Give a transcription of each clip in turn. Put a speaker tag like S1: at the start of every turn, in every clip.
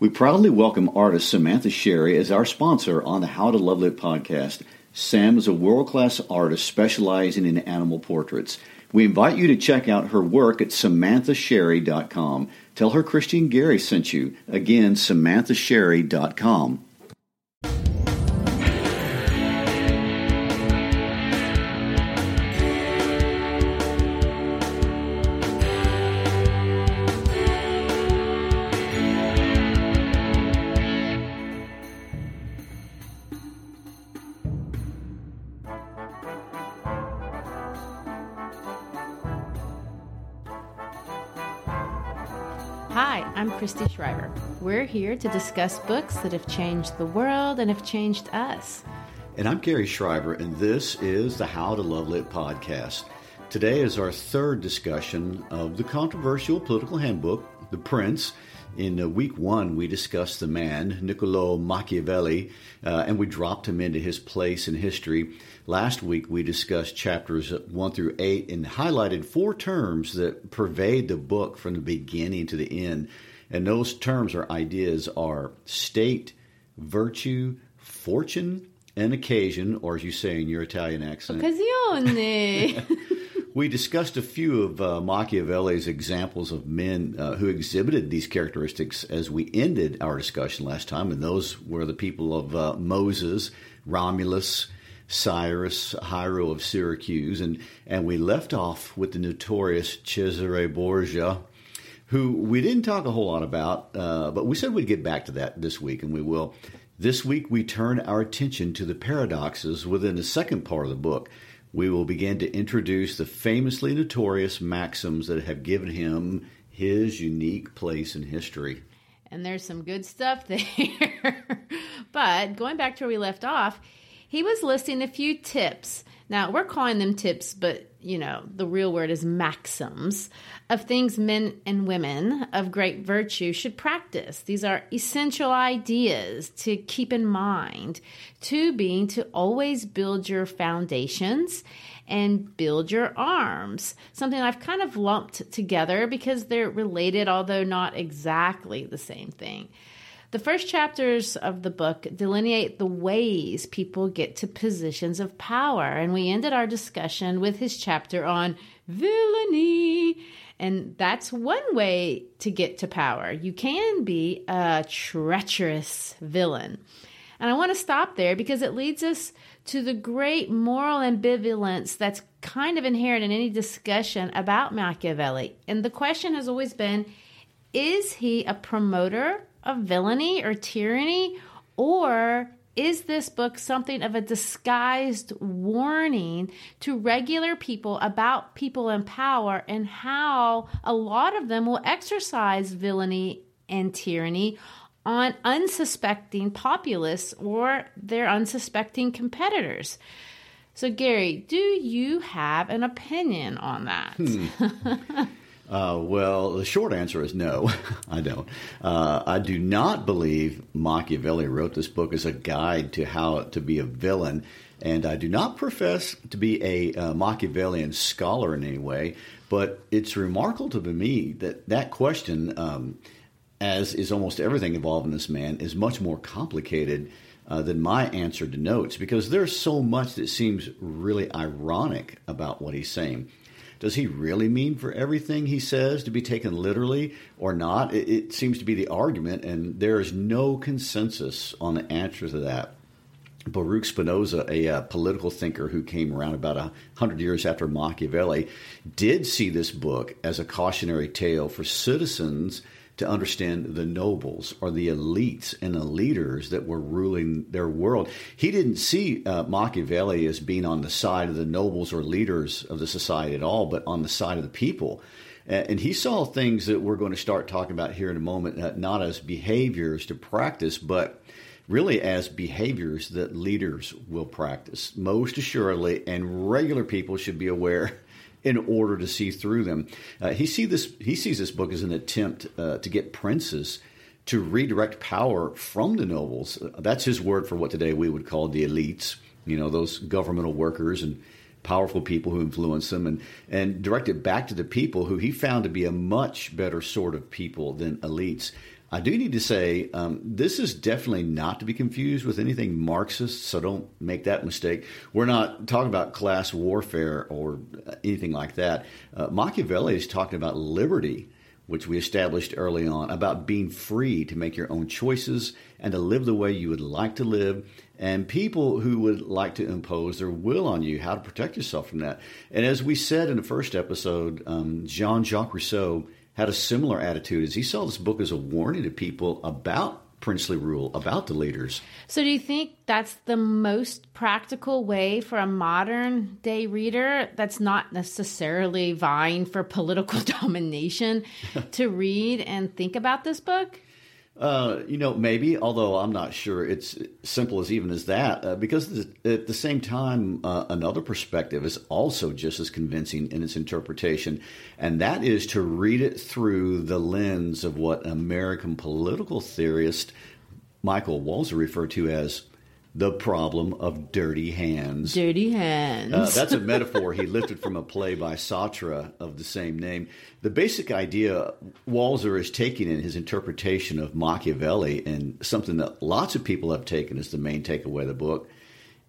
S1: We proudly welcome artist Samantha Sherry as our sponsor on the How to Love Lit podcast. Sam is a world-class artist specializing in animal portraits. We invite you to check out her work at samanthasherry.com. Tell her Christy and Gary sent you. Again, samanthasherry.com.
S2: Christy Schreiber. We're here to discuss books that have changed the world and have changed us.
S1: And I'm Gary Schreiber, and this is the How to Love Lit podcast. Today is our third discussion of the controversial political handbook, The Prince. In uh, week one, we discussed the man, Niccolo Machiavelli, uh, and we dropped him into his place in history. Last week, we discussed chapters one through eight and highlighted four terms that pervade the book from the beginning to the end. And those terms or ideas are state, virtue, fortune, and occasion, or as you say in your Italian accent,
S2: Occasione.
S1: we discussed a few of uh, Machiavelli's examples of men uh, who exhibited these characteristics as we ended our discussion last time, and those were the people of uh, Moses, Romulus, Cyrus, Hiero of Syracuse, and, and we left off with the notorious Cesare Borgia, who we didn't talk a whole lot about, uh, but we said we'd get back to that this week, and we will. This week, we turn our attention to the paradoxes within the second part of the book. We will begin to introduce the famously notorious maxims that have given him his unique place in history.
S2: and there's some good stuff there. but going back to where we left off, he was listing a few tips. Now, we're calling them tips, but you know, the real word is maxims of things men and women of great virtue should practice. These are essential ideas to keep in mind. Two being to always build your foundations and build your arms. Something I've kind of lumped together because they're related, although not exactly the same thing. The first chapters of the book delineate the ways people get to positions of power, and we ended our discussion with his chapter on villainy. And that's one way to get to power. You can be a treacherous villain. And I want to stop there because it leads us to the great moral ambivalence that's kind of inherent in any discussion about Machiavelli. And the question has always been is he a promoter of villainy or tyranny? Or is this book something of a disguised warning to regular people about people in power and how a lot of them will exercise villainy and tyranny on unsuspecting populace or their unsuspecting competitors? So, Gary, do you have an opinion on that? Hmm.
S1: Uh, well, the short answer is no, I don't. Uh, I do not believe Machiavelli wrote this book as a guide to how to be a villain, and I do not profess to be a uh, Machiavellian scholar in any way. But it's remarkable to me that that question, um, as is almost everything involved in this man, is much more complicated. Uh, than my answer denotes because there's so much that seems really ironic about what he's saying. Does he really mean for everything he says to be taken literally or not? It, it seems to be the argument, and there is no consensus on the answer to that. Baruch Spinoza, a uh, political thinker who came around about a hundred years after Machiavelli, did see this book as a cautionary tale for citizens to understand the nobles or the elites and the leaders that were ruling their world. He didn't see uh, Machiavelli as being on the side of the nobles or leaders of the society at all, but on the side of the people. And he saw things that we're going to start talking about here in a moment, uh, not as behaviors to practice, but really as behaviors that leaders will practice. Most assuredly, and regular people should be aware in order to see through them. Uh, he see this he sees this book as an attempt uh, to get princes to redirect power from the nobles. That's his word for what today we would call the elites. You know, those governmental workers and powerful people who influence them and, and direct it back to the people who he found to be a much better sort of people than elites. I do need to say um, this is definitely not to be confused with anything Marxist, so don't make that mistake. We're not talking about class warfare or anything like that. Uh, Machiavelli is talking about liberty, which we established early on, about being free to make your own choices and to live the way you would like to live, and people who would like to impose their will on you, how to protect yourself from that. And as we said in the first episode, um, Jean Jacques Rousseau had a similar attitude as he saw this book as a warning to people about princely rule, about the leaders.
S2: So, do you think that's the most practical way for a modern day reader that's not necessarily vying for political domination to read and think about this book?
S1: Uh, you know, maybe, although I'm not sure it's simple as even as that, uh, because at the same time, uh, another perspective is also just as convincing in its interpretation, and that is to read it through the lens of what American political theorist Michael Walzer referred to as the problem of dirty hands.
S2: Dirty hands.
S1: Uh, that's a metaphor he lifted from a play by Sartre of the same name. The basic idea Walzer is taking in his interpretation of Machiavelli, and something that lots of people have taken as the main takeaway of the book,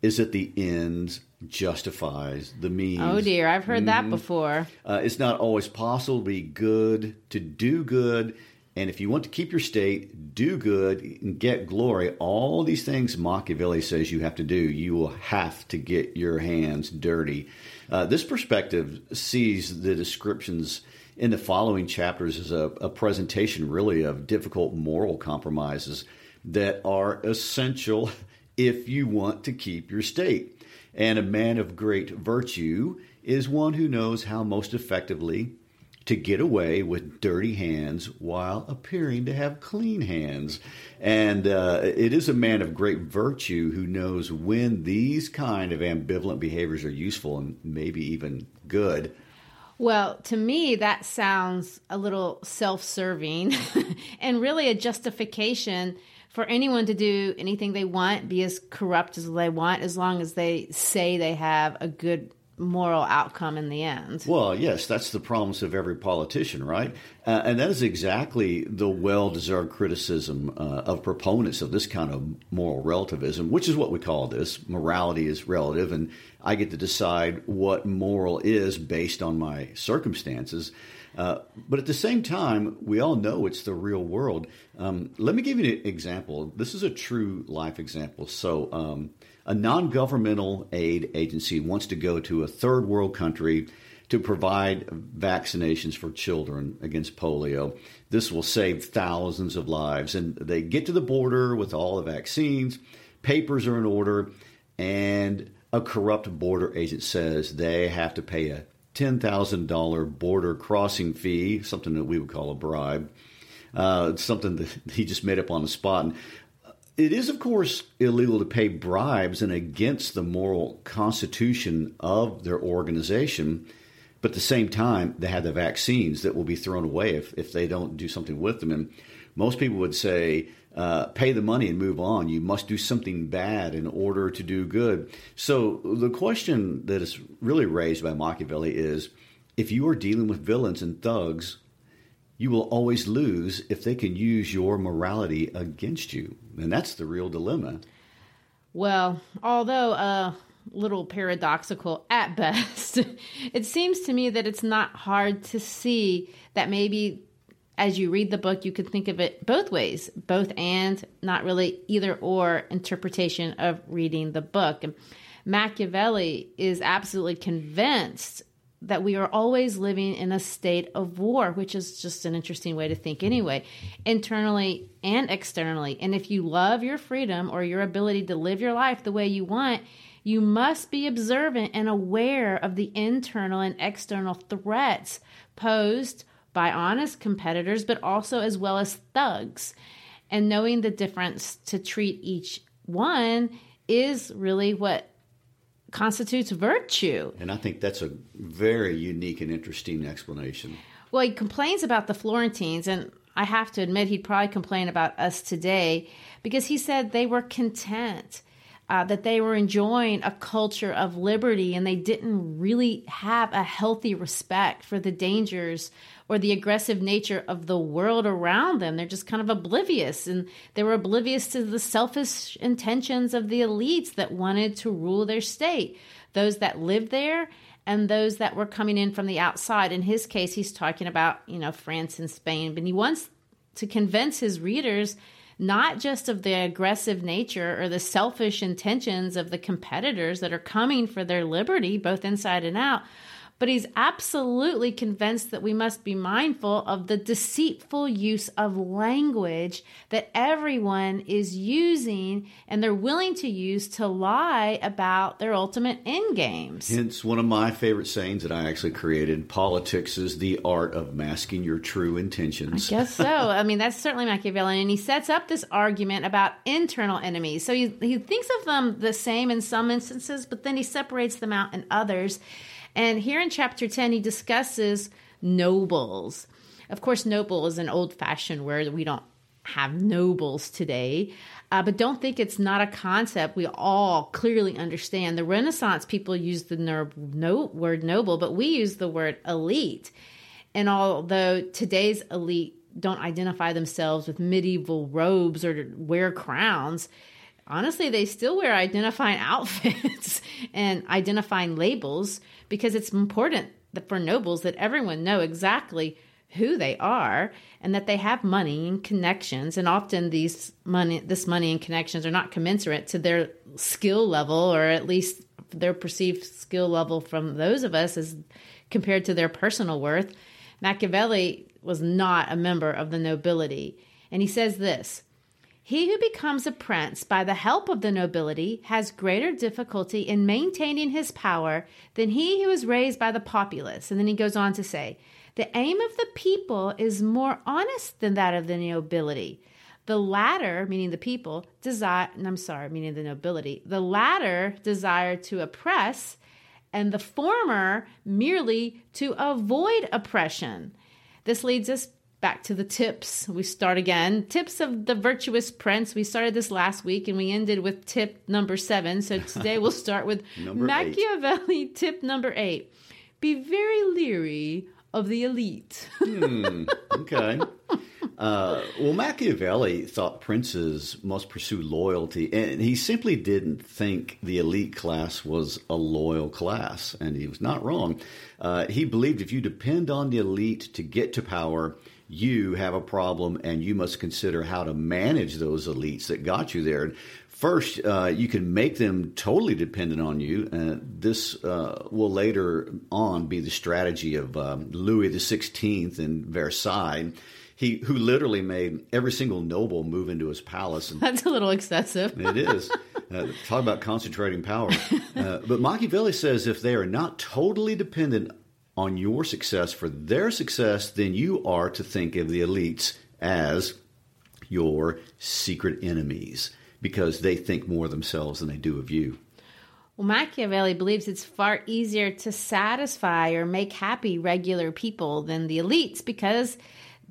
S1: is that the ends justifies the means.
S2: Oh dear, I've heard mm-hmm. that before.
S1: Uh, it's not always possible to be good, to do good and if you want to keep your state, do good, and get glory, all these things Machiavelli says you have to do, you will have to get your hands dirty. Uh, this perspective sees the descriptions in the following chapters as a, a presentation, really, of difficult moral compromises that are essential if you want to keep your state. And a man of great virtue is one who knows how most effectively to get away with dirty hands while appearing to have clean hands. And uh, it is a man of great virtue who knows when these kind of ambivalent behaviors are useful and maybe even good.
S2: Well, to me, that sounds a little self serving and really a justification for anyone to do anything they want, be as corrupt as they want, as long as they say they have a good moral outcome in the end.
S1: Well, yes, that's the promise of every politician, right? Uh, and that is exactly the well deserved criticism uh, of proponents of this kind of moral relativism, which is what we call this. Morality is relative, and I get to decide what moral is based on my circumstances. Uh, but at the same time, we all know it's the real world. Um, let me give you an example. This is a true life example. So, um, a non governmental aid agency wants to go to a third world country to provide vaccinations for children against polio. This will save thousands of lives. And they get to the border with all the vaccines, papers are in order, and a corrupt border agent says they have to pay a $10,000 border crossing fee, something that we would call a bribe. Uh, something that he just made up on the spot. And it is, of course, illegal to pay bribes and against the moral constitution of their organization. But at the same time, they have the vaccines that will be thrown away if, if they don't do something with them. And most people would say, uh, pay the money and move on. You must do something bad in order to do good. So the question that is really raised by Machiavelli is if you are dealing with villains and thugs, you will always lose if they can use your morality against you. And that's the real dilemma.
S2: Well, although a little paradoxical at best. it seems to me that it's not hard to see that maybe as you read the book, you could think of it both ways, both and, not really either or interpretation of reading the book. Machiavelli is absolutely convinced that we are always living in a state of war, which is just an interesting way to think anyway, internally and externally. And if you love your freedom or your ability to live your life the way you want, you must be observant and aware of the internal and external threats posed by honest competitors, but also as well as thugs. And knowing the difference to treat each one is really what constitutes virtue.
S1: And I think that's a very unique and interesting explanation.
S2: Well, he complains about the Florentines, and I have to admit, he'd probably complain about us today because he said they were content. Uh, that they were enjoying a culture of liberty and they didn't really have a healthy respect for the dangers or the aggressive nature of the world around them. They're just kind of oblivious. And they were oblivious to the selfish intentions of the elites that wanted to rule their state, those that lived there and those that were coming in from the outside. In his case, he's talking about, you know, France and Spain, but he wants to convince his readers not just of the aggressive nature or the selfish intentions of the competitors that are coming for their liberty, both inside and out, but he's absolutely convinced that we must be mindful of the deceitful use of language that everyone is using and they're willing to use to lie about their ultimate end games.
S1: Hence, one of my favorite sayings that I actually created politics is the art of masking your true intentions.
S2: I guess so. I mean, that's certainly Machiavellian. And he sets up this argument about internal enemies. So he, he thinks of them the same in some instances, but then he separates them out in others. And here in chapter 10, he discusses nobles. Of course, noble is an old fashioned word. We don't have nobles today. Uh, but don't think it's not a concept we all clearly understand. The Renaissance people used the no- word noble, but we use the word elite. And although today's elite don't identify themselves with medieval robes or wear crowns, honestly, they still wear identifying outfits and identifying labels because it's important for nobles that everyone know exactly who they are and that they have money and connections. And often these money this money and connections are not commensurate to their skill level or at least their perceived skill level from those of us as compared to their personal worth. Machiavelli was not a member of the nobility. And he says this he who becomes a prince by the help of the nobility has greater difficulty in maintaining his power than he who is raised by the populace. And then he goes on to say, The aim of the people is more honest than that of the nobility. The latter, meaning the people, desire, I'm sorry, meaning the nobility, the latter desire to oppress, and the former merely to avoid oppression. This leads us back to the tips. We start again. Tips of the virtuous prince. We started this last week and we ended with tip number seven. So today we'll start with Machiavelli eight. tip number eight. Be very leery of the elite.
S1: hmm, okay. Uh, well, Machiavelli thought princes must pursue loyalty, and he simply didn't think the elite class was a loyal class, and he was not wrong. Uh, he believed if you depend on the elite to get to power, you have a problem and you must consider how to manage those elites that got you there. First, uh, you can make them totally dependent on you. Uh, this uh, will later on be the strategy of um, Louis XVI in Versailles. He, who literally made every single noble move into his palace. And
S2: That's a little excessive.
S1: it is. Uh, talk about concentrating power. Uh, but Machiavelli says if they are not totally dependent on your success for their success, then you are to think of the elites as your secret enemies because they think more of themselves than they do of you.
S2: Well, Machiavelli believes it's far easier to satisfy or make happy regular people than the elites because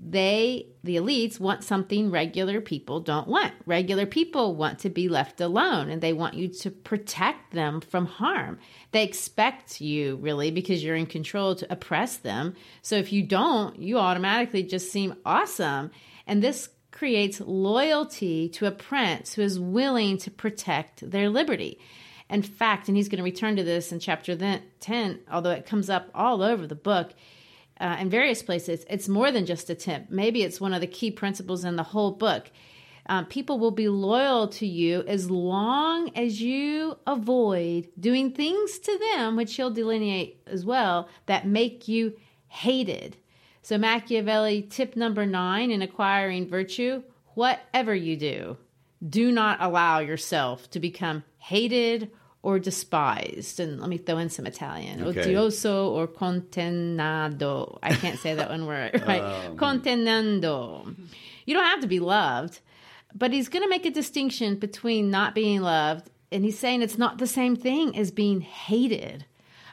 S2: they, the elites, want something regular people don't want. Regular people want to be left alone and they want you to protect them from harm. They expect you, really, because you're in control, to oppress them. So if you don't, you automatically just seem awesome. And this creates loyalty to a prince who is willing to protect their liberty. In fact, and he's going to return to this in chapter 10, although it comes up all over the book uh, in various places, it's more than just a tip. Maybe it's one of the key principles in the whole book. Um, people will be loyal to you as long as you avoid doing things to them, which he'll delineate as well, that make you hated. So, Machiavelli, tip number nine in acquiring virtue whatever you do, do not allow yourself to become hated or despised. And let me throw in some Italian.
S1: Okay.
S2: Odioso or contenado. I can't say that one word, right?
S1: Um.
S2: Contenando. You don't have to be loved, but he's going to make a distinction between not being loved and he's saying it's not the same thing as being hated.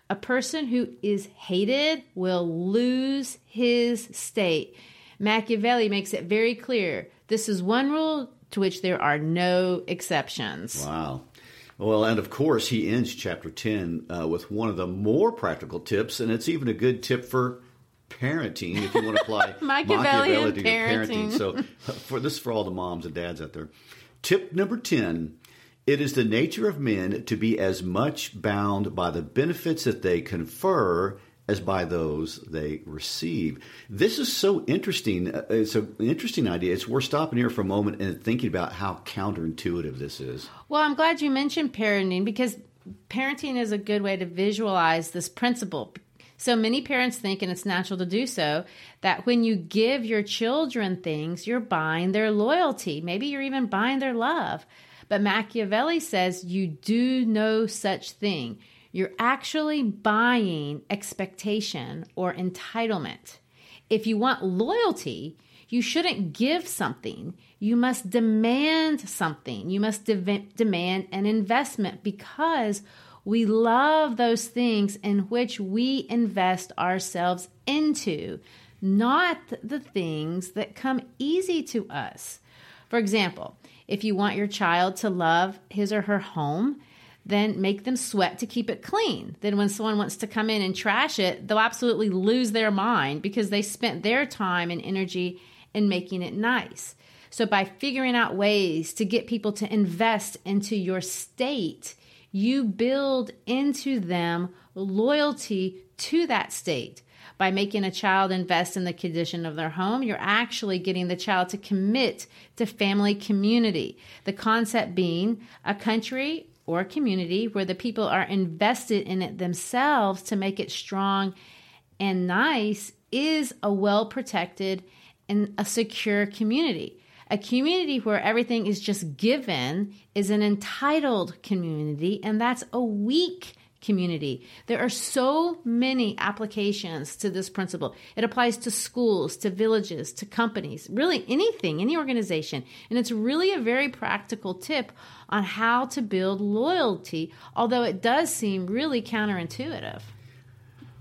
S2: A person who is hated will lose his state. Machiavelli makes it very clear this is one rule to which there are no exceptions.
S1: Wow. Well, and of course, he ends chapter 10 uh, with one of the more practical tips, and it's even a good tip for parenting if you want to apply
S2: Machiavellian
S1: to
S2: parenting.
S1: parenting. So, for this is for all the moms and dads out there. Tip number 10 it is the nature of men to be as much bound by the benefits that they confer as by those they receive. This is so interesting. Uh, It's an interesting idea. It's worth stopping here for a moment and thinking about how counterintuitive this is.
S2: Well, I'm glad you mentioned parenting because parenting is a good way to visualize this principle. So many parents think, and it's natural to do so, that when you give your children things, you're buying their loyalty. Maybe you're even buying their love. But Machiavelli says you do no such thing. You're actually buying expectation or entitlement. If you want loyalty, you shouldn't give something. You must demand something. You must de- demand an investment because we love those things in which we invest ourselves into, not the things that come easy to us. For example, if you want your child to love his or her home, then make them sweat to keep it clean. Then, when someone wants to come in and trash it, they'll absolutely lose their mind because they spent their time and energy in making it nice. So, by figuring out ways to get people to invest into your state, you build into them loyalty to that state. By making a child invest in the condition of their home, you're actually getting the child to commit to family community. The concept being a country or community where the people are invested in it themselves to make it strong and nice is a well protected and a secure community. A community where everything is just given is an entitled community, and that's a weak community. There are so many applications to this principle. It applies to schools, to villages, to companies, really anything, any organization. And it's really a very practical tip on how to build loyalty, although it does seem really counterintuitive.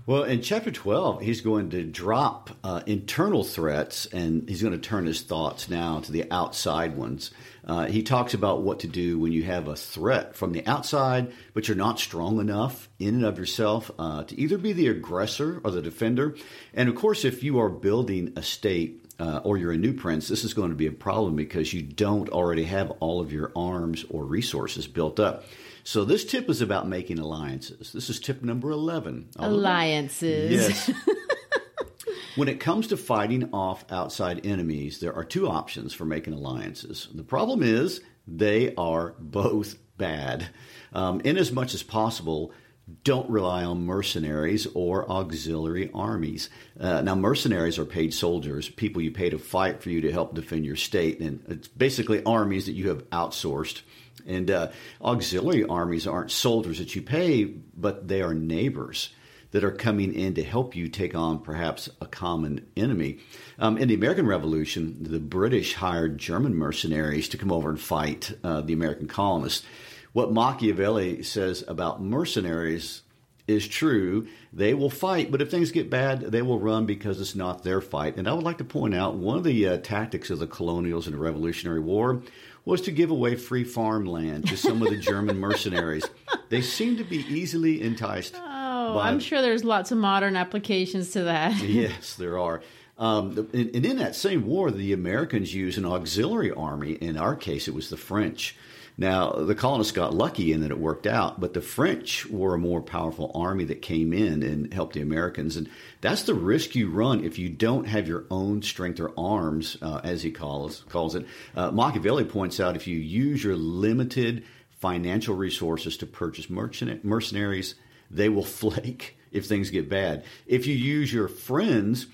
S1: Well, in chapter 12, he's going to drop uh, internal threats and he's going to turn his thoughts now to the outside ones. Uh, he talks about what to do when you have a threat from the outside, but you're not strong enough in and of yourself uh, to either be the aggressor or the defender. And of course, if you are building a state uh, or you're a new prince, this is going to be a problem because you don't already have all of your arms or resources built up. So this tip is about making alliances. This is tip number 11.
S2: Alliances.
S1: Yes. when it comes to fighting off outside enemies, there are two options for making alliances. The problem is they are both bad. Um, in as much as possible, don't rely on mercenaries or auxiliary armies. Uh, now, mercenaries are paid soldiers, people you pay to fight for you to help defend your state, and it's basically armies that you have outsourced. And uh, auxiliary armies aren't soldiers that you pay, but they are neighbors that are coming in to help you take on perhaps a common enemy. Um, in the American Revolution, the British hired German mercenaries to come over and fight uh, the American colonists. What Machiavelli says about mercenaries is true. They will fight, but if things get bad, they will run because it's not their fight. And I would like to point out one of the uh, tactics of the colonials in the Revolutionary War was to give away free farmland to some of the German mercenaries. They seem to be easily enticed.
S2: Oh,
S1: by-
S2: I'm sure there's lots of modern applications to that.
S1: yes, there are. Um, and in that same war, the Americans used an auxiliary army. In our case, it was the French. Now, the colonists got lucky in that it worked out, but the French were a more powerful army that came in and helped the Americans. And that's the risk you run if you don't have your own strength or arms, uh, as he calls, calls it. Uh, Machiavelli points out if you use your limited financial resources to purchase mercenaries, they will flake if things get bad. If you use your friends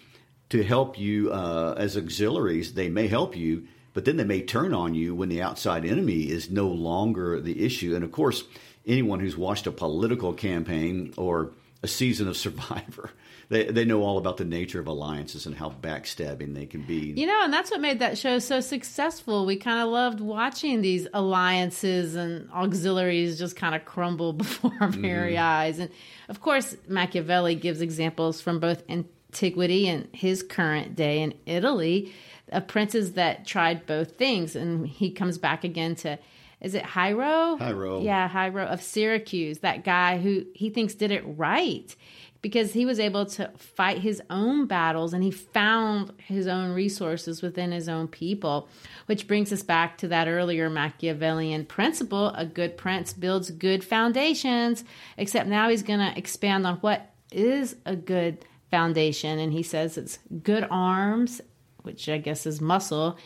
S1: to help you uh, as auxiliaries, they may help you but then they may turn on you when the outside enemy is no longer the issue. And of course, anyone who's watched a political campaign or a season of Survivor, they, they know all about the nature of alliances and how backstabbing they can be.
S2: You know, and that's what made that show so successful. We kind of loved watching these alliances and auxiliaries just kind of crumble before our mm-hmm. very eyes. And of course, Machiavelli gives examples from both antiquity and his current day in Italy of princes that tried both things. And he comes back again to, is it Hiero?
S1: Hiero.
S2: Yeah, Hiero of Syracuse, that guy who he thinks did it right because he was able to fight his own battles and he found his own resources within his own people, which brings us back to that earlier Machiavellian principle a good prince builds good foundations, except now he's going to expand on what is a good foundation. And he says it's good arms which I guess is muscle,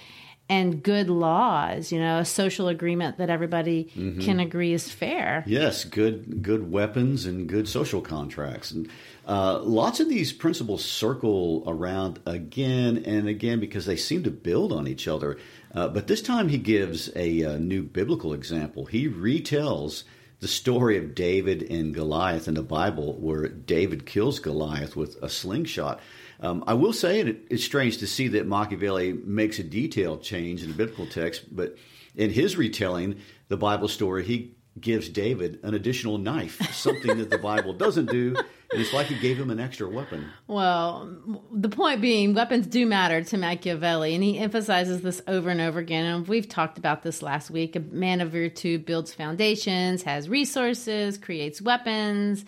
S2: and good laws, you know, a social agreement that everybody mm-hmm. can agree is fair.
S1: Yes, good good weapons and good social contracts. And uh, lots of these principles circle around again and again because they seem to build on each other. Uh, but this time he gives a, a, new biblical example. He retells the story of David and Goliath in the Bible, where David kills Goliath with a slingshot. Um, I will say it, it's strange to see that Machiavelli makes a detailed change in the biblical text, but in his retelling, the Bible story, he gives David an additional knife, something that the Bible doesn't do. And it's like he gave him an extra weapon.
S2: Well, the point being, weapons do matter to Machiavelli, and he emphasizes this over and over again. And we've talked about this last week. A man of virtue builds foundations, has resources, creates weapons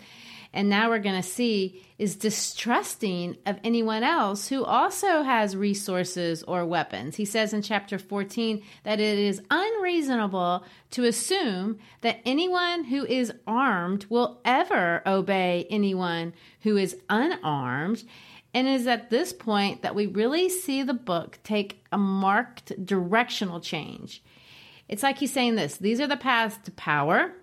S2: and now we're going to see is distrusting of anyone else who also has resources or weapons. He says in chapter 14 that it is unreasonable to assume that anyone who is armed will ever obey anyone who is unarmed. And it is at this point that we really see the book take a marked directional change. It's like he's saying this these are the paths to power,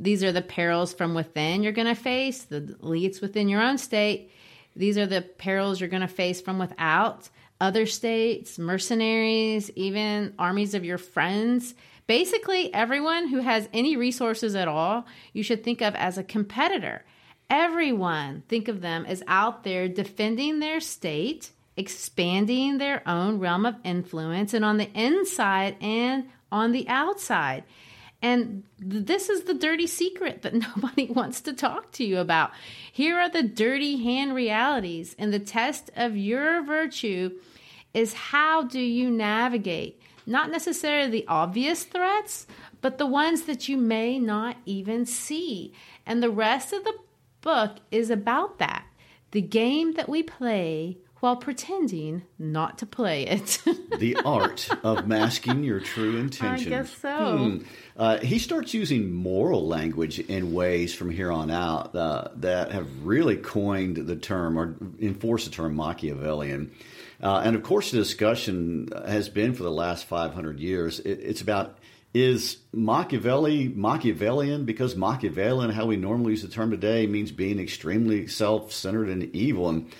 S2: these are the perils from within you're going to face, the elites within your own state. These are the perils you're going to face from without other states, mercenaries, even armies of your friends. Basically, everyone who has any resources at all, you should think of as a competitor. Everyone, think of them as out there defending their state, expanding their own realm of influence, and on the inside and on the outside. And this is the dirty secret that nobody wants to talk to you about. Here are the dirty hand realities, and the test of your virtue is how do you navigate not necessarily the obvious threats, but the ones that you may not even see. And the rest of the book is about that. The game that we play while pretending not to play it.
S1: the art of masking your true intentions. I
S2: guess so. Hmm.
S1: Uh, he starts using moral language in ways from here on out uh, that have really coined the term or enforced the term Machiavellian. Uh, and of course, the discussion has been for the last 500 years. It, it's about is Machiavelli Machiavellian because Machiavellian, how we normally use the term today, means being extremely self centered and evil. And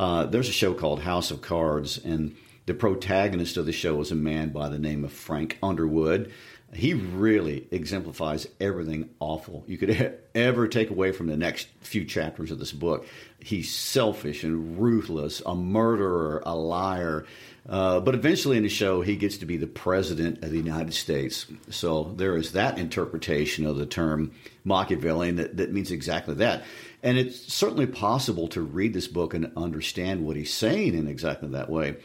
S1: uh, there's a show called House of Cards, and the protagonist of the show is a man by the name of Frank Underwood. He really exemplifies everything awful you could ever take away from the next few chapters of this book. He's selfish and ruthless, a murderer, a liar. Uh, but eventually in the show, he gets to be the president of the United States. So there is that interpretation of the term Machiavellian that, that means exactly that. And it's certainly possible to read this book and understand what he's saying in exactly that way.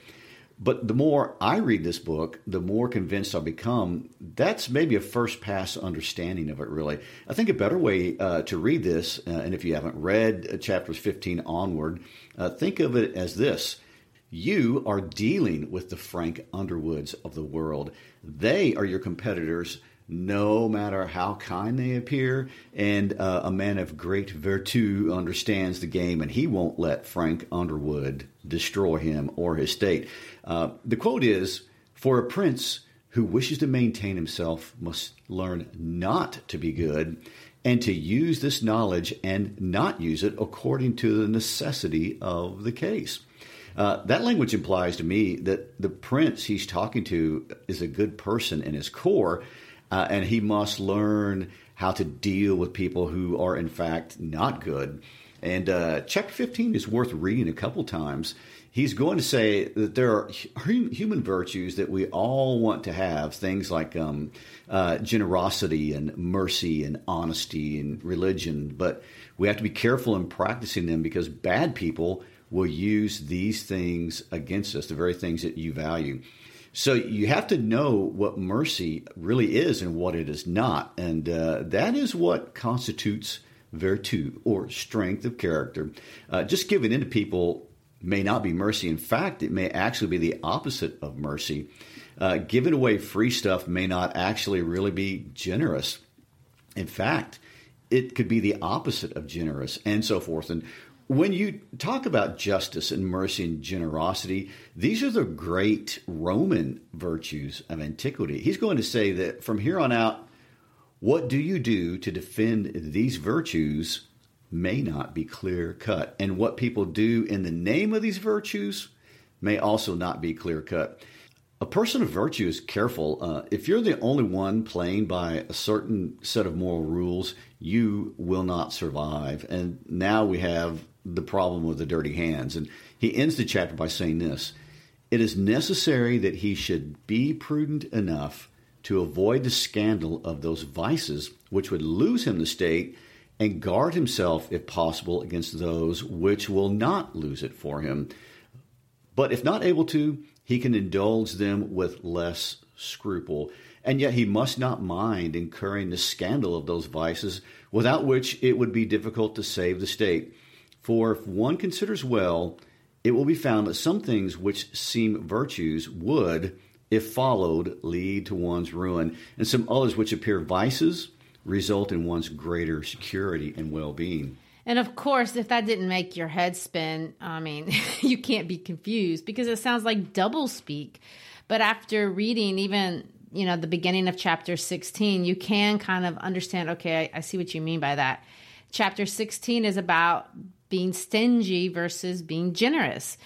S1: But the more I read this book, the more convinced I become that's maybe a first pass understanding of it, really. I think a better way uh, to read this, uh, and if you haven't read uh, chapters 15 onward, uh, think of it as this You are dealing with the Frank Underwoods of the world. They are your competitors no matter how kind they appear. And uh, a man of great virtue understands the game, and he won't let Frank Underwood destroy him or his state. Uh, the quote is For a prince who wishes to maintain himself must learn not to be good and to use this knowledge and not use it according to the necessity of the case. Uh, that language implies to me that the prince he's talking to is a good person in his core, uh, and he must learn how to deal with people who are, in fact, not good. And uh, chapter 15 is worth reading a couple times. He's going to say that there are human virtues that we all want to have, things like um, uh, generosity and mercy and honesty and religion, but we have to be careful in practicing them because bad people will use these things against us, the very things that you value. So you have to know what mercy really is and what it is not. And uh, that is what constitutes virtue or strength of character. Uh, just giving in to people may not be mercy. In fact, it may actually be the opposite of mercy. Uh, giving away free stuff may not actually really be generous. In fact, it could be the opposite of generous and so forth. And when you talk about justice and mercy and generosity, these are the great Roman virtues of antiquity. He's going to say that from here on out, what do you do to defend these virtues may not be clear cut. And what people do in the name of these virtues may also not be clear cut. A person of virtue is careful. Uh, if you're the only one playing by a certain set of moral rules, you will not survive. And now we have the problem with the dirty hands. And he ends the chapter by saying this It is necessary that he should be prudent enough to avoid the scandal of those vices which would lose him the state and guard himself, if possible, against those which will not lose it for him. But if not able to, he can indulge them with less scruple. And yet he must not mind incurring the scandal of those vices, without which it would be difficult to save the state. For if one considers well, it will be found that some things which seem virtues would, if followed, lead to one's ruin, and some others which appear vices result in one's greater security and well being.
S2: And of course, if that didn't make your head spin, I mean, you can't be confused because it sounds like double speak. But after reading even, you know, the beginning of chapter 16, you can kind of understand, okay, I, I see what you mean by that. Chapter 16 is about being stingy versus being generous.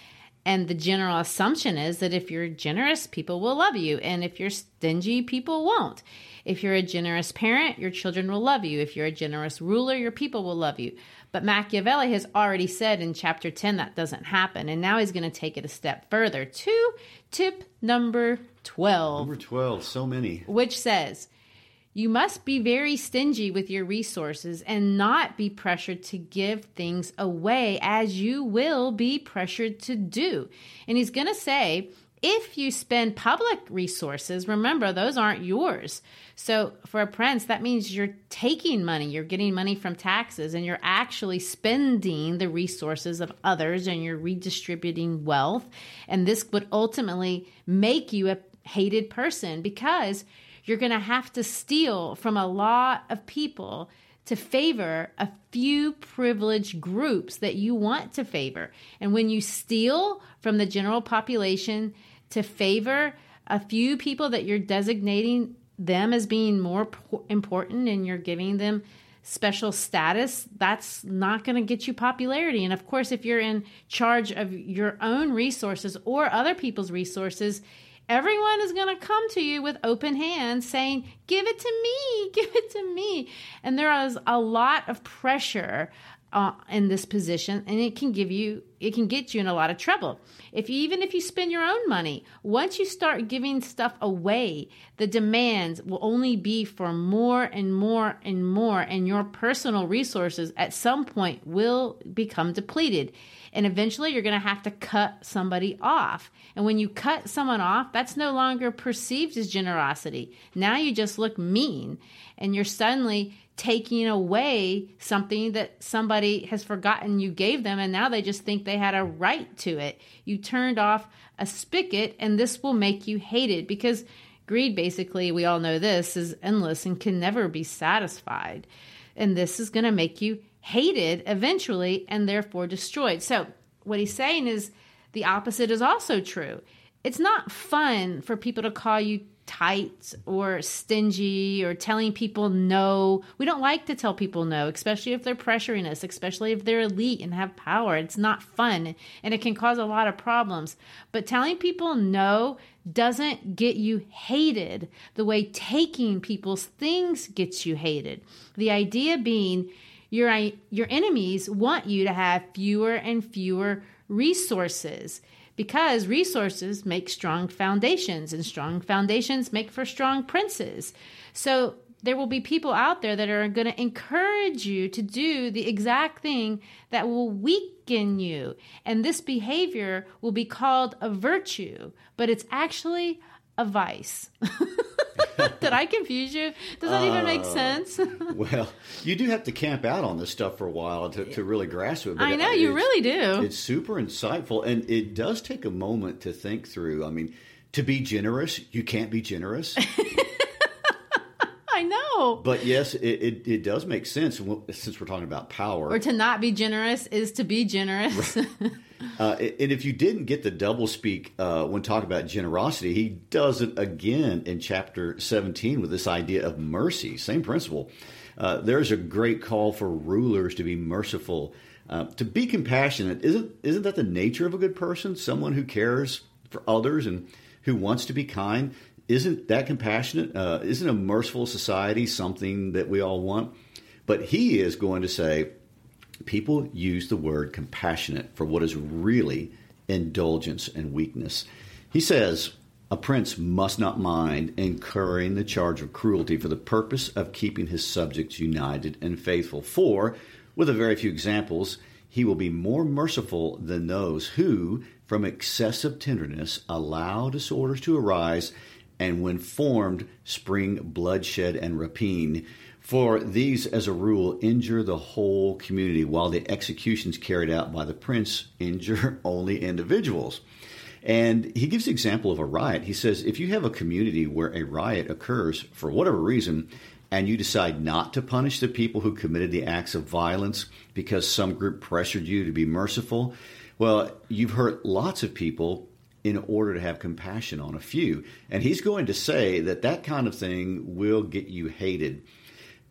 S2: And the general assumption is that if you're generous, people will love you. And if you're stingy, people won't. If you're a generous parent, your children will love you. If you're a generous ruler, your people will love you. But Machiavelli has already said in chapter 10 that doesn't happen. And now he's going to take it a step further to tip number 12.
S1: Number 12, so many.
S2: Which says, you must be very stingy with your resources and not be pressured to give things away as you will be pressured to do. And he's going to say, if you spend public resources, remember those aren't yours. So for a prince, that means you're taking money, you're getting money from taxes, and you're actually spending the resources of others and you're redistributing wealth. And this would ultimately make you a hated person because you're going to have to steal from a lot of people to favor a few privileged groups that you want to favor. And when you steal from the general population to favor a few people that you're designating them as being more important and you're giving them special status, that's not going to get you popularity. And of course, if you're in charge of your own resources or other people's resources, everyone is going to come to you with open hands saying, Give it to me, give it to me. And there is a lot of pressure uh, in this position and it can give you it can get you in a lot of trouble if you, even if you spend your own money once you start giving stuff away the demands will only be for more and more and more and your personal resources at some point will become depleted and eventually you're going to have to cut somebody off. And when you cut someone off, that's no longer perceived as generosity. Now you just look mean and you're suddenly taking away something that somebody has forgotten you gave them and now they just think they had a right to it. You turned off a spigot and this will make you hated because Greed, basically, we all know this, is endless and can never be satisfied. And this is going to make you hated eventually and therefore destroyed. So, what he's saying is the opposite is also true. It's not fun for people to call you tight or stingy or telling people no. We don't like to tell people no, especially if they're pressuring us, especially if they're elite and have power. It's not fun and it can cause a lot of problems. But telling people no doesn't get you hated the way taking people's things gets you hated. The idea being your your enemies want you to have fewer and fewer resources because resources make strong foundations and strong foundations make for strong princes. So there will be people out there that are going to encourage you to do the exact thing that will weaken you. And this behavior will be called a virtue, but it's actually a vice. Did I confuse you? Does that uh, even make uh, sense?
S1: well, you do have to camp out on this stuff for a while to, to really grasp it.
S2: But I know, you really do.
S1: It's super insightful, and it does take a moment to think through. I mean, to be generous, you can't be generous.
S2: I know.
S1: But yes, it, it, it, does make sense since we're talking about power.
S2: Or to not be generous is to be generous. Right.
S1: Uh, and if you didn't get the double speak uh, when talking about generosity, he does it again in chapter 17 with this idea of mercy. Same principle. Uh, there's a great call for rulers to be merciful, uh, to be compassionate. Isn't isn't that the nature of a good person? Someone who cares for others and who wants to be kind. Isn't that compassionate? Uh, isn't a merciful society something that we all want? But he is going to say, people use the word compassionate for what is really indulgence and weakness. He says, a prince must not mind incurring the charge of cruelty for the purpose of keeping his subjects united and faithful. For, with a very few examples, he will be more merciful than those who, from excessive tenderness, allow disorders to arise and, when formed, spring bloodshed and rapine. For these, as a rule, injure the whole community, while the executions carried out by the prince injure only individuals. And he gives the example of a riot. He says, if you have a community where a riot occurs for whatever reason, and you decide not to punish the people who committed the acts of violence because some group pressured you to be merciful, well, you've hurt lots of people in order to have compassion on a few. And he's going to say that that kind of thing will get you hated.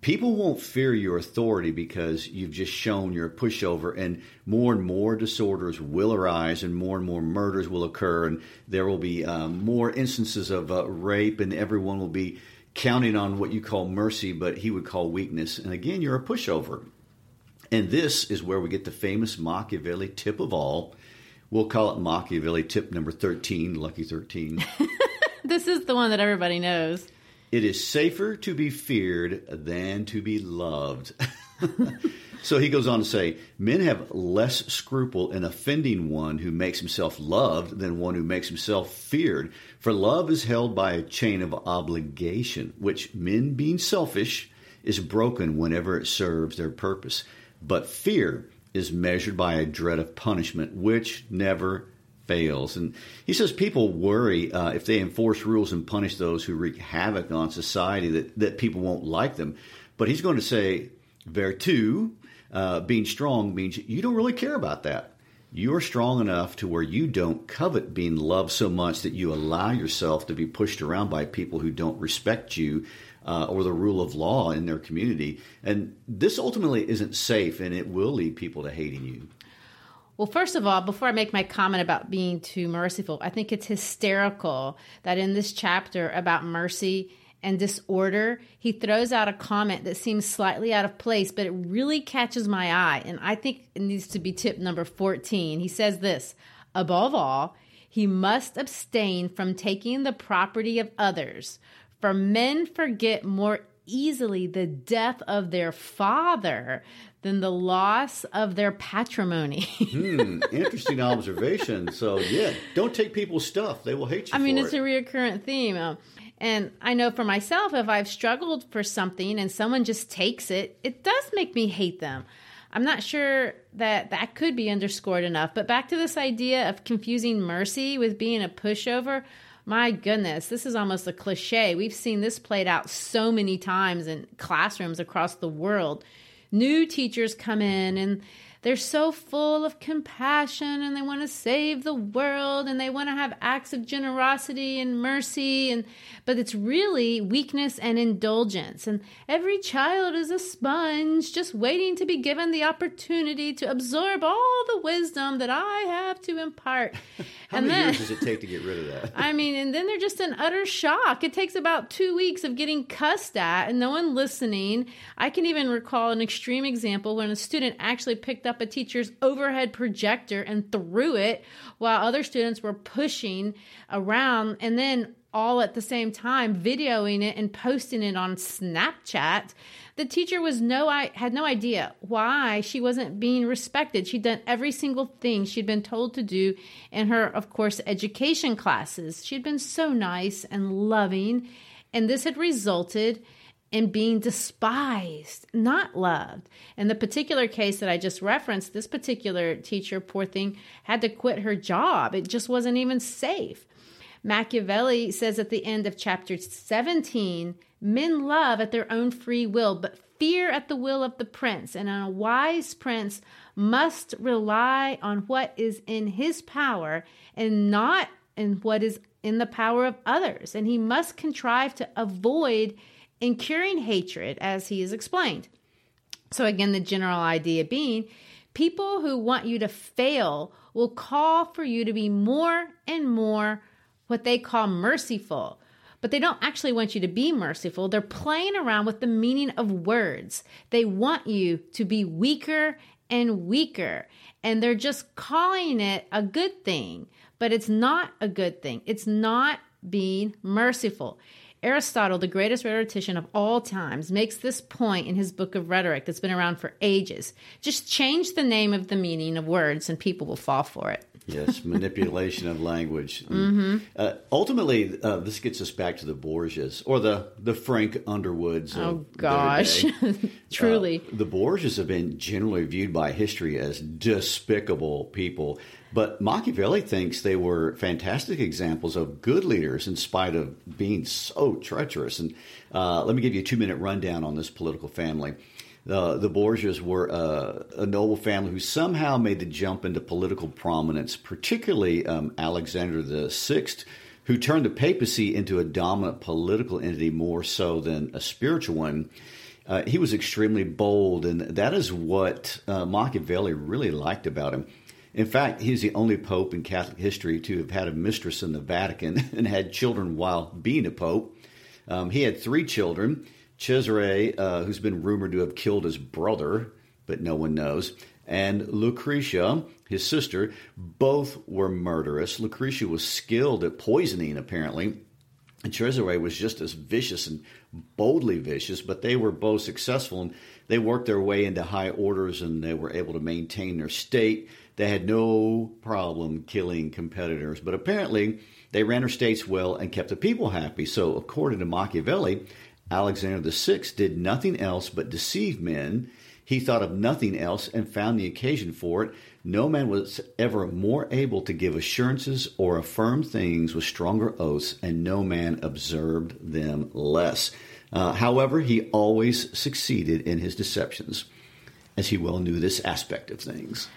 S1: People won't fear your authority because you've just shown you're a pushover and more and more disorders will arise and more and more murders will occur. And there will be um, more instances of uh, rape and everyone will be counting on what you call mercy but he would call weakness. And again you're a pushover. And this is where we get the famous machiavelli tip of all we'll call it machiavelli tip number 13 lucky 13
S2: this is the one that everybody knows
S1: it is safer to be feared than to be loved. so he goes on to say, Men have less scruple in offending one who makes himself loved than one who makes himself feared. For love is held by a chain of obligation, which men being selfish is broken whenever it serves their purpose. But fear is measured by a dread of punishment, which never fails. And he says people worry uh, if they enforce rules and punish those who wreak havoc on society that, that people won't like them. But he's going to say, Virtu, uh, being strong means you don't really care about that. You're strong enough to where you don't covet being loved so much that you allow yourself to be pushed around by people who don't respect you uh, or the rule of law in their community. And this ultimately isn't safe and it will lead people to hating you.
S2: Well, first of all, before I make my comment about being too merciful, I think it's hysterical that in this chapter about mercy and disorder, he throws out a comment that seems slightly out of place, but it really catches my eye. And I think it needs to be tip number 14. He says this Above all, he must abstain from taking the property of others, for men forget more easily the death of their father than the loss of their patrimony.
S1: hmm, interesting observation. So, yeah, don't take people's stuff. They will hate you. I
S2: mean,
S1: it's
S2: it. a reoccurrent theme. Um, and I know for myself, if I've struggled for something and someone just takes it, it does make me hate them. I'm not sure that that could be underscored enough. But back to this idea of confusing mercy with being a pushover. My goodness, this is almost a cliche. We've seen this played out so many times in classrooms across the world. New teachers come in and they're so full of compassion and they want to save the world and they want to have acts of generosity and mercy and but it's really weakness and indulgence and every child is a sponge just waiting to be given the opportunity to absorb all the wisdom that I have to impart.
S1: How
S2: and
S1: many
S2: then,
S1: years does it take to get rid of that?
S2: I mean, and then they're just in utter shock. It takes about two weeks of getting cussed at and no one listening. I can even recall an extreme example when a student actually picked up a teacher's overhead projector and threw it while other students were pushing around and then all at the same time videoing it and posting it on Snapchat. The teacher was no I had no idea why she wasn't being respected. She'd done every single thing she'd been told to do in her of course education classes. She'd been so nice and loving and this had resulted in being despised, not loved. In the particular case that I just referenced, this particular teacher, poor thing, had to quit her job. It just wasn't even safe. Machiavelli says at the end of chapter 17 men love at their own free will, but fear at the will of the prince. And a wise prince must rely on what is in his power and not in what is in the power of others. And he must contrive to avoid incurring hatred, as he is explained. So, again, the general idea being people who want you to fail will call for you to be more and more what they call merciful. But they don't actually want you to be merciful. They're playing around with the meaning of words. They want you to be weaker and weaker. And they're just calling it a good thing, but it's not a good thing. It's not being merciful. Aristotle, the greatest rhetorician of all times, makes this point in his book of rhetoric that's been around for ages. Just change the name of the meaning of words and people will fall for it.
S1: yes, manipulation of language. Mm-hmm. Uh, ultimately, uh, this gets us back to the Borgias or the the Frank Underwoods.
S2: Oh gosh, truly,
S1: uh, the Borgias have been generally viewed by history as despicable people. But Machiavelli thinks they were fantastic examples of good leaders in spite of being so treacherous. And uh, let me give you a two minute rundown on this political family. Uh, the Borgias were uh, a noble family who somehow made the jump into political prominence, particularly um, Alexander VI, who turned the papacy into a dominant political entity more so than a spiritual one. Uh, he was extremely bold, and that is what uh, Machiavelli really liked about him. In fact, he's the only pope in Catholic history to have had a mistress in the Vatican and had children while being a pope. Um, he had three children Cesare, uh, who's been rumored to have killed his brother, but no one knows, and Lucretia, his sister. Both were murderous. Lucretia was skilled at poisoning, apparently. And Cesare was just as vicious and boldly vicious, but they were both successful and they worked their way into high orders and they were able to maintain their state. They had no problem killing competitors, but apparently they ran their states well and kept the people happy. So, according to Machiavelli, Alexander VI did nothing else but deceive men. He thought of nothing else and found the occasion for it. No man was ever more able to give assurances or affirm things with stronger oaths, and no man observed them less. Uh, however, he always succeeded in his deceptions, as he well knew this aspect of things.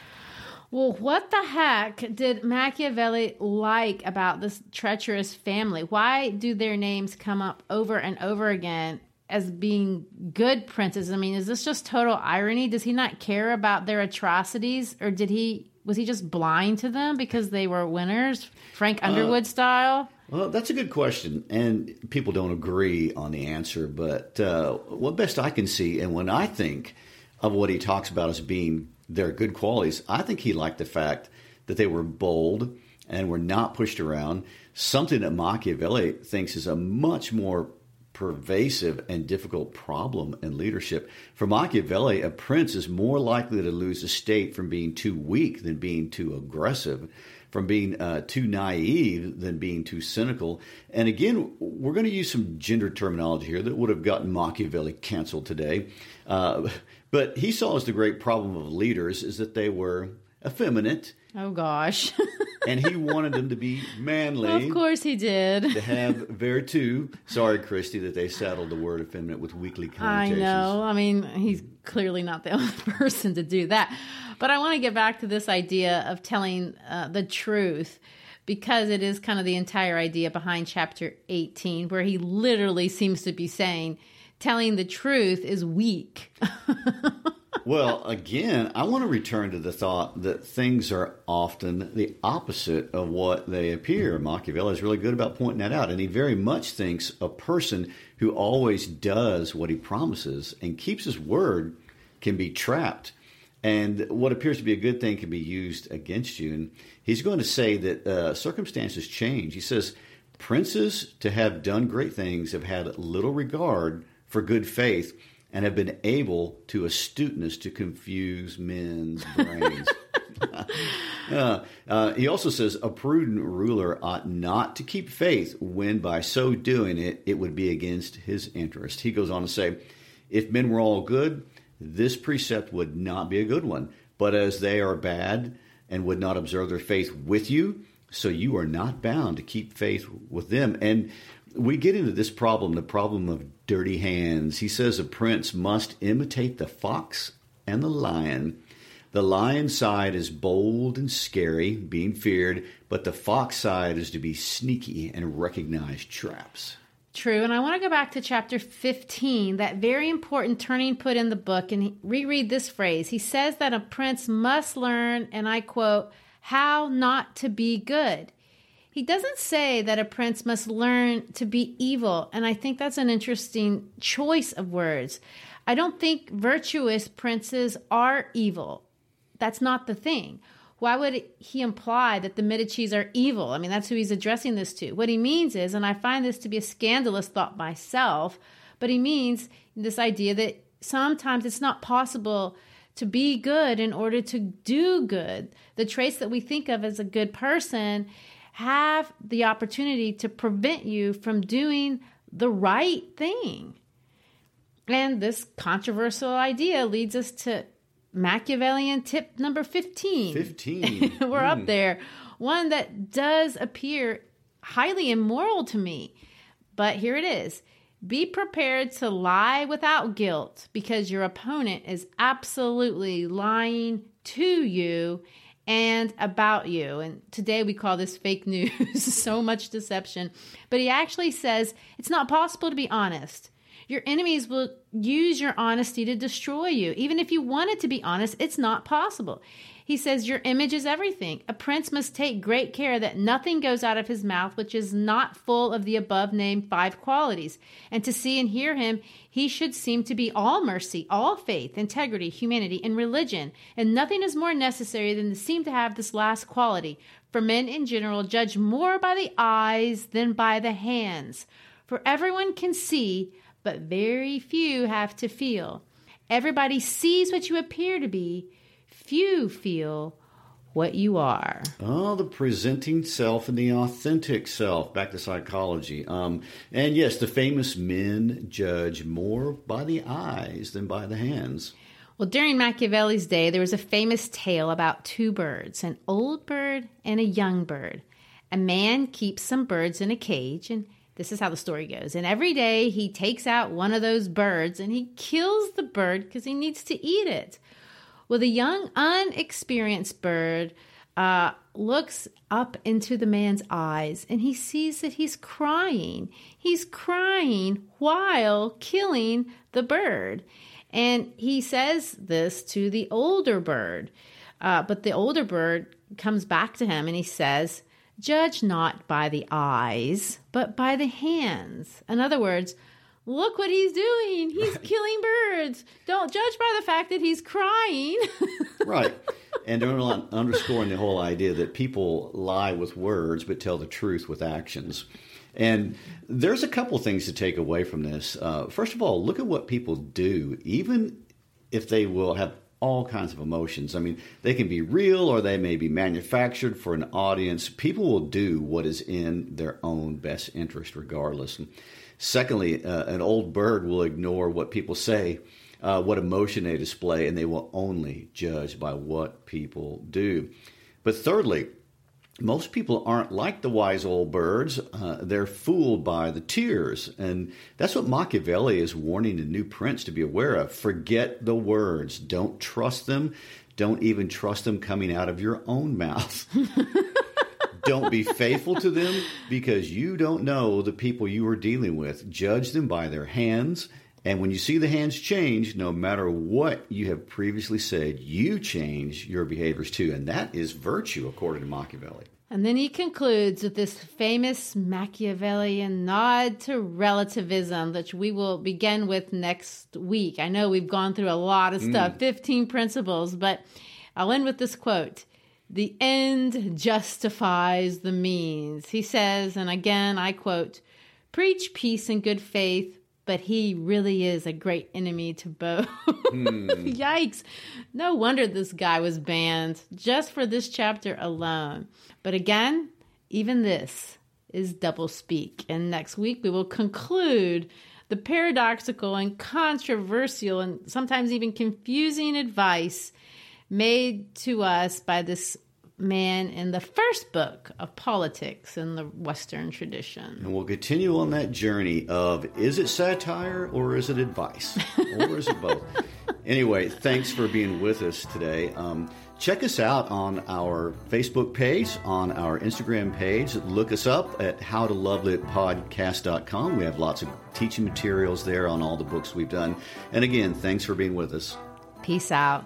S2: Well, what the heck did Machiavelli like about this treacherous family? Why do their names come up over and over again as being good princes? I mean, is this just total irony? Does he not care about their atrocities or did he was he just blind to them because they were winners, Frank uh, Underwood uh, style?
S1: Well, that's a good question, and people don't agree on the answer. But uh, what best I can see, and when I think of what he talks about as being their good qualities. I think he liked the fact that they were bold and were not pushed around. Something that Machiavelli thinks is a much more pervasive and difficult problem in leadership. For Machiavelli, a prince is more likely to lose a state from being too weak than being too aggressive, from being uh, too naive than being too cynical. And again, we're going to use some gender terminology here that would have gotten Machiavelli canceled today. Uh, but he saw as the great problem of leaders is that they were effeminate
S2: Oh gosh.
S1: and he wanted them to be manly.
S2: of course he did.
S1: To have virtu. Sorry, Christy, that they saddled the word effeminate with weekly
S2: I know. I mean, he's clearly not the only person to do that. But I want to get back to this idea of telling uh, the truth because it is kind of the entire idea behind chapter 18, where he literally seems to be saying, telling the truth is weak.
S1: well, again, I want to return to the thought that things are often the opposite of what they appear. Machiavelli is really good about pointing that out, and he very much thinks a person who always does what he promises and keeps his word can be trapped. And what appears to be a good thing can be used against you. And he's going to say that uh, circumstances change. He says, Princes to have done great things have had little regard for good faith and have been able to astuteness to confuse men's brains. uh, uh, he also says a prudent ruler ought not to keep faith when by so doing it it would be against his interest. He goes on to say, if men were all good, this precept would not be a good one. But as they are bad and would not observe their faith with you, so you are not bound to keep faith with them. And we get into this problem, the problem of dirty hands. He says a prince must imitate the fox and the lion. The lion side is bold and scary, being feared, but the fox side is to be sneaky and recognize traps.
S2: True. And I want to go back to chapter 15, that very important turning put in the book, and reread this phrase. He says that a prince must learn, and I quote, how not to be good. He doesn't say that a prince must learn to be evil, and I think that's an interesting choice of words. I don't think virtuous princes are evil. That's not the thing. Why would he imply that the Medicis are evil? I mean, that's who he's addressing this to. What he means is, and I find this to be a scandalous thought myself, but he means this idea that sometimes it's not possible to be good in order to do good. The traits that we think of as a good person have the opportunity to prevent you from doing the right thing. And this controversial idea leads us to Machiavellian tip number 15.
S1: 15.
S2: We're mm. up there. One that does appear highly immoral to me. But here it is be prepared to lie without guilt because your opponent is absolutely lying to you and about you. And today we call this fake news, so much deception. But he actually says it's not possible to be honest. Your enemies will use your honesty to destroy you. Even if you wanted to be honest, it's not possible. He says, Your image is everything. A prince must take great care that nothing goes out of his mouth which is not full of the above named five qualities. And to see and hear him, he should seem to be all mercy, all faith, integrity, humanity, and religion. And nothing is more necessary than to seem to have this last quality. For men in general judge more by the eyes than by the hands. For everyone can see, but very few have to feel. Everybody sees what you appear to be, few feel what you are.
S1: Oh, the presenting self and the authentic self. Back to psychology. Um, and yes, the famous men judge more by the eyes than by the hands.
S2: Well, during Machiavelli's day, there was a famous tale about two birds an old bird and a young bird. A man keeps some birds in a cage and this is how the story goes. And every day he takes out one of those birds and he kills the bird because he needs to eat it. Well, the young, unexperienced bird uh, looks up into the man's eyes and he sees that he's crying. He's crying while killing the bird. And he says this to the older bird. Uh, but the older bird comes back to him and he says, Judge not by the eyes, but by the hands. In other words, look what he's doing. He's right. killing birds. Don't judge by the fact that he's crying.
S1: right. And underscoring the whole idea that people lie with words but tell the truth with actions. And there's a couple things to take away from this. Uh, first of all, look at what people do, even if they will have all kinds of emotions. I mean, they can be real or they may be manufactured for an audience. People will do what is in their own best interest, regardless. And secondly, uh, an old bird will ignore what people say, uh, what emotion they display, and they will only judge by what people do. But thirdly, most people aren't like the wise old birds. Uh, they're fooled by the tears. And that's what Machiavelli is warning the new prince to be aware of. Forget the words. Don't trust them. Don't even trust them coming out of your own mouth. don't be faithful to them because you don't know the people you are dealing with. Judge them by their hands. And when you see the hands change, no matter what you have previously said, you change your behaviors too. And that is virtue, according to Machiavelli.
S2: And then he concludes with this famous Machiavellian nod to relativism, which we will begin with next week. I know we've gone through a lot of stuff, mm. 15 principles, but I'll end with this quote The end justifies the means. He says, and again I quote, Preach peace and good faith but he really is a great enemy to both. Hmm. Yikes. No wonder this guy was banned just for this chapter alone. But again, even this is double speak. And next week we will conclude the paradoxical and controversial and sometimes even confusing advice made to us by this man in the first book of politics in the Western tradition.
S1: And we'll continue on that journey of is it satire or is it advice? or is it both? Anyway, thanks for being with us today. Um, check us out on our Facebook page, on our Instagram page. Look us up at howtolovelitpodcast.com. We have lots of teaching materials there on all the books we've done. And again, thanks for being with us.
S2: Peace out.